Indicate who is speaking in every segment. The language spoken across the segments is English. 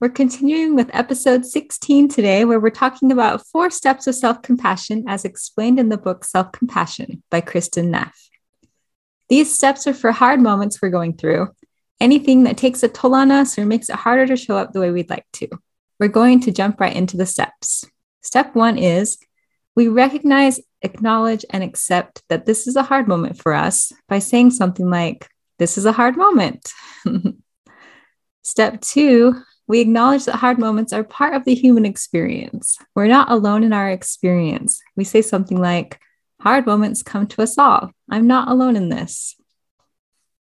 Speaker 1: We're continuing with episode 16 today, where we're talking about four steps of self compassion as explained in the book Self Compassion by Kristin Neff. These steps are for hard moments we're going through, anything that takes a toll on us or makes it harder to show up the way we'd like to. We're going to jump right into the steps. Step one is we recognize, acknowledge, and accept that this is a hard moment for us by saying something like, This is a hard moment. Step two, we acknowledge that hard moments are part of the human experience. We're not alone in our experience. We say something like, Hard moments come to us all. I'm not alone in this.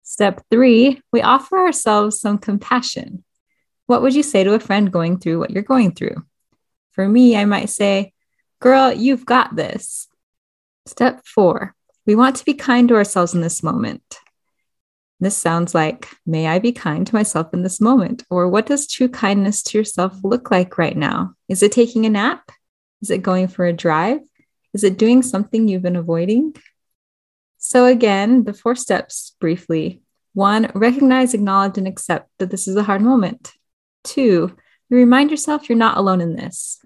Speaker 1: Step three, we offer ourselves some compassion. What would you say to a friend going through what you're going through? For me, I might say, Girl, you've got this. Step four, we want to be kind to ourselves in this moment. This sounds like, may I be kind to myself in this moment? Or what does true kindness to yourself look like right now? Is it taking a nap? Is it going for a drive? Is it doing something you've been avoiding? So, again, the four steps briefly. One, recognize, acknowledge, and accept that this is a hard moment. Two, you remind yourself you're not alone in this.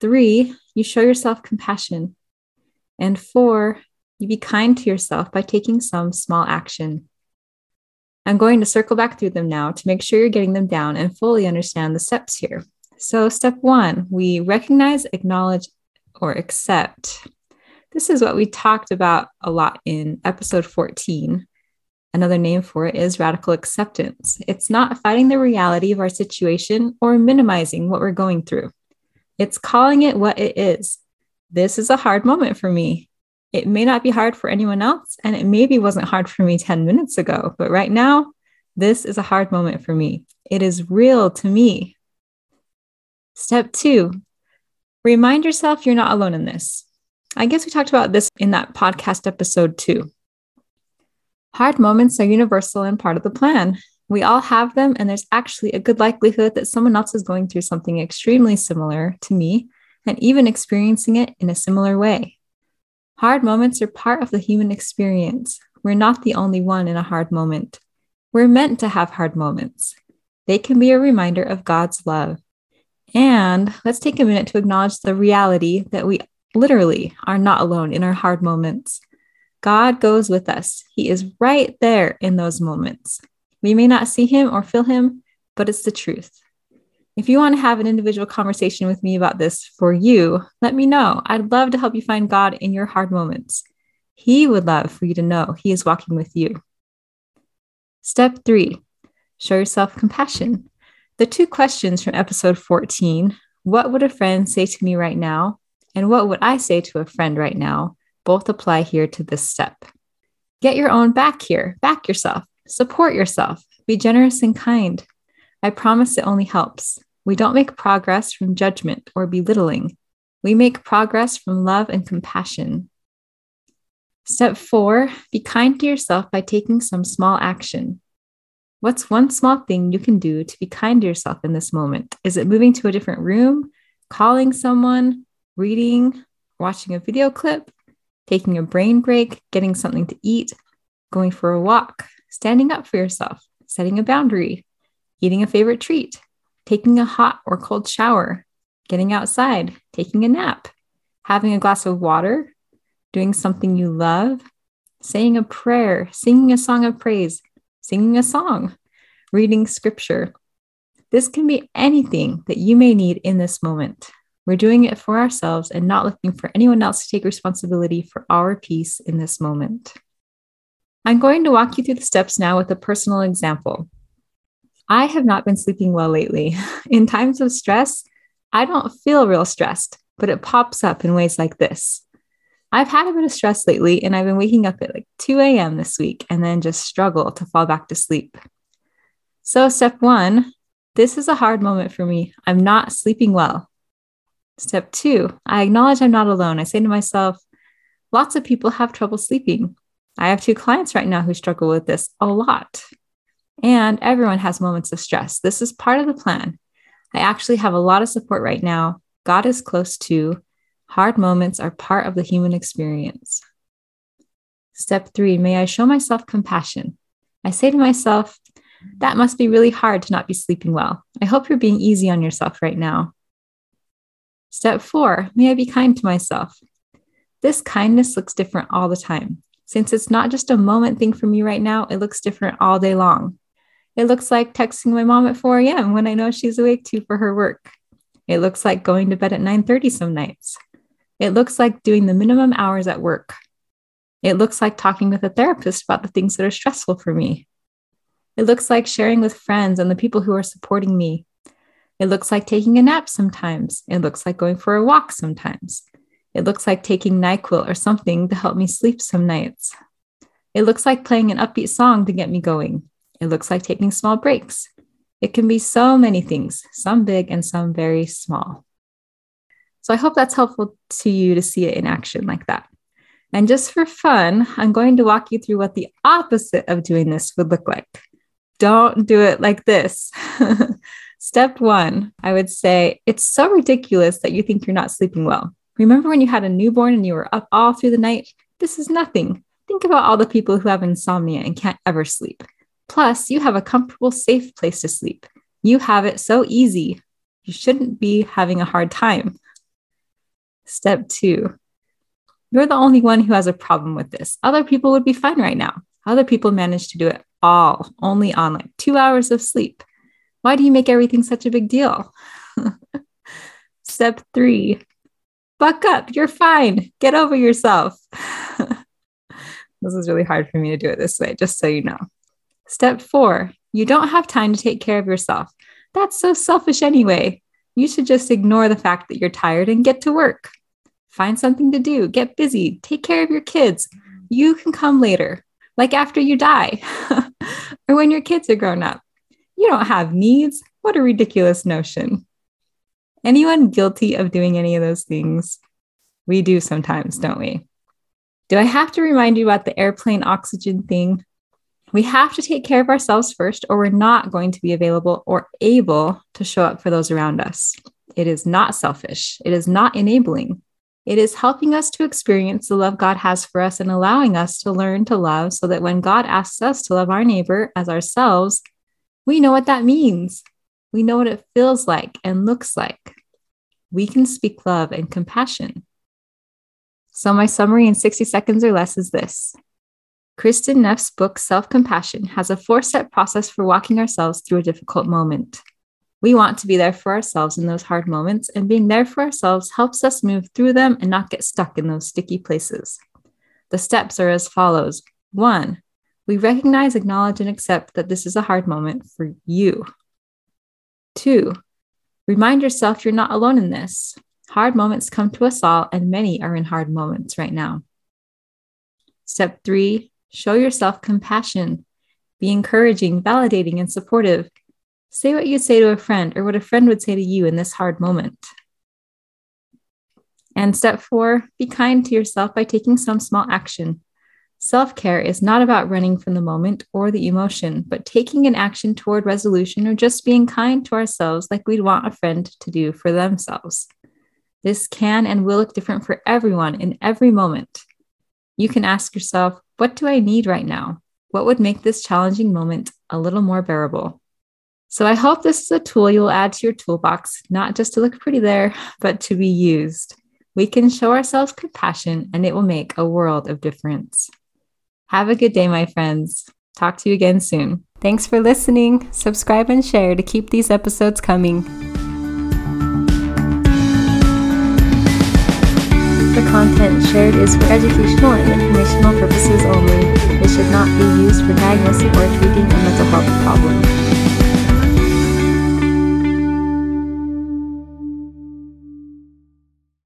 Speaker 1: Three, you show yourself compassion. And four, you be kind to yourself by taking some small action. I'm going to circle back through them now to make sure you're getting them down and fully understand the steps here. So, step one, we recognize, acknowledge, or accept. This is what we talked about a lot in episode 14. Another name for it is radical acceptance. It's not fighting the reality of our situation or minimizing what we're going through. It's calling it what it is. This is a hard moment for me. It may not be hard for anyone else, and it maybe wasn't hard for me 10 minutes ago, but right now, this is a hard moment for me. It is real to me. Step two, remind yourself you're not alone in this. I guess we talked about this in that podcast episode too. Hard moments are universal and part of the plan. We all have them, and there's actually a good likelihood that someone else is going through something extremely similar to me and even experiencing it in a similar way. Hard moments are part of the human experience. We're not the only one in a hard moment. We're meant to have hard moments. They can be a reminder of God's love. And let's take a minute to acknowledge the reality that we literally are not alone in our hard moments. God goes with us, He is right there in those moments. We may not see Him or feel Him, but it's the truth. If you want to have an individual conversation with me about this for you, let me know. I'd love to help you find God in your hard moments. He would love for you to know He is walking with you. Step three, show yourself compassion. The two questions from episode 14 what would a friend say to me right now? And what would I say to a friend right now? Both apply here to this step. Get your own back here, back yourself, support yourself, be generous and kind. I promise it only helps. We don't make progress from judgment or belittling. We make progress from love and compassion. Step four, be kind to yourself by taking some small action. What's one small thing you can do to be kind to yourself in this moment? Is it moving to a different room, calling someone, reading, watching a video clip, taking a brain break, getting something to eat, going for a walk, standing up for yourself, setting a boundary, eating a favorite treat, taking a hot or cold shower, getting outside, taking a nap, having a glass of water, doing something you love, saying a prayer, singing a song of praise, singing a song, reading scripture. This can be anything that you may need in this moment. We're doing it for ourselves and not looking for anyone else to take responsibility for our peace in this moment. I'm going to walk you through the steps now with a personal example. I have not been sleeping well lately. In times of stress, I don't feel real stressed, but it pops up in ways like this. I've had a bit of stress lately, and I've been waking up at like 2 a.m. this week and then just struggle to fall back to sleep. So, step one this is a hard moment for me. I'm not sleeping well. Step two, I acknowledge I'm not alone. I say to myself, lots of people have trouble sleeping. I have two clients right now who struggle with this a lot. And everyone has moments of stress. This is part of the plan. I actually have a lot of support right now. God is close to. Hard moments are part of the human experience. Step three, may I show myself compassion. I say to myself, that must be really hard to not be sleeping well. I hope you're being easy on yourself right now. Step four, may I be kind to myself. This kindness looks different all the time. Since it's not just a moment thing for me right now, it looks different all day long. It looks like texting my mom at 4 a.m. when I know she's awake too for her work. It looks like going to bed at 9:30 some nights. It looks like doing the minimum hours at work. It looks like talking with a therapist about the things that are stressful for me. It looks like sharing with friends and the people who are supporting me. It looks like taking a nap sometimes. It looks like going for a walk sometimes. It looks like taking NyQuil or something to help me sleep some nights. It looks like playing an upbeat song to get me going. It looks like taking small breaks. It can be so many things, some big and some very small. So I hope that's helpful to you to see it in action like that. And just for fun, I'm going to walk you through what the opposite of doing this would look like. Don't do it like this. Step one, I would say it's so ridiculous that you think you're not sleeping well. Remember when you had a newborn and you were up all through the night? This is nothing. Think about all the people who have insomnia and can't ever sleep. Plus, you have a comfortable, safe place to sleep. You have it so easy. You shouldn't be having a hard time. Step two, you're the only one who has a problem with this. Other people would be fine right now. Other people manage to do it all only on like two hours of sleep. Why do you make everything such a big deal? Step three, buck up. You're fine. Get over yourself. this is really hard for me to do it this way, just so you know. Step four, you don't have time to take care of yourself. That's so selfish anyway. You should just ignore the fact that you're tired and get to work. Find something to do, get busy, take care of your kids. You can come later, like after you die or when your kids are grown up. You don't have needs. What a ridiculous notion. Anyone guilty of doing any of those things? We do sometimes, don't we? Do I have to remind you about the airplane oxygen thing? We have to take care of ourselves first, or we're not going to be available or able to show up for those around us. It is not selfish, it is not enabling. It is helping us to experience the love God has for us and allowing us to learn to love so that when God asks us to love our neighbor as ourselves, we know what that means. We know what it feels like and looks like. We can speak love and compassion. So, my summary in 60 seconds or less is this Kristin Neff's book, Self Compassion, has a four step process for walking ourselves through a difficult moment. We want to be there for ourselves in those hard moments, and being there for ourselves helps us move through them and not get stuck in those sticky places. The steps are as follows one, we recognize, acknowledge, and accept that this is a hard moment for you. Two, remind yourself you're not alone in this. Hard moments come to us all, and many are in hard moments right now. Step three, Show yourself compassion. Be encouraging, validating, and supportive. Say what you'd say to a friend or what a friend would say to you in this hard moment. And step four, be kind to yourself by taking some small action. Self care is not about running from the moment or the emotion, but taking an action toward resolution or just being kind to ourselves like we'd want a friend to do for themselves. This can and will look different for everyone in every moment. You can ask yourself, what do I need right now? What would make this challenging moment a little more bearable? So I hope this is a tool you'll add to your toolbox, not just to look pretty there, but to be used. We can show ourselves compassion and it will make a world of difference. Have a good day, my friends. Talk to you again soon. Thanks for listening. Subscribe and share to keep these episodes coming. The content shared is for educational and informational purposes only. It should not be used for diagnosing or treating a mental health problem.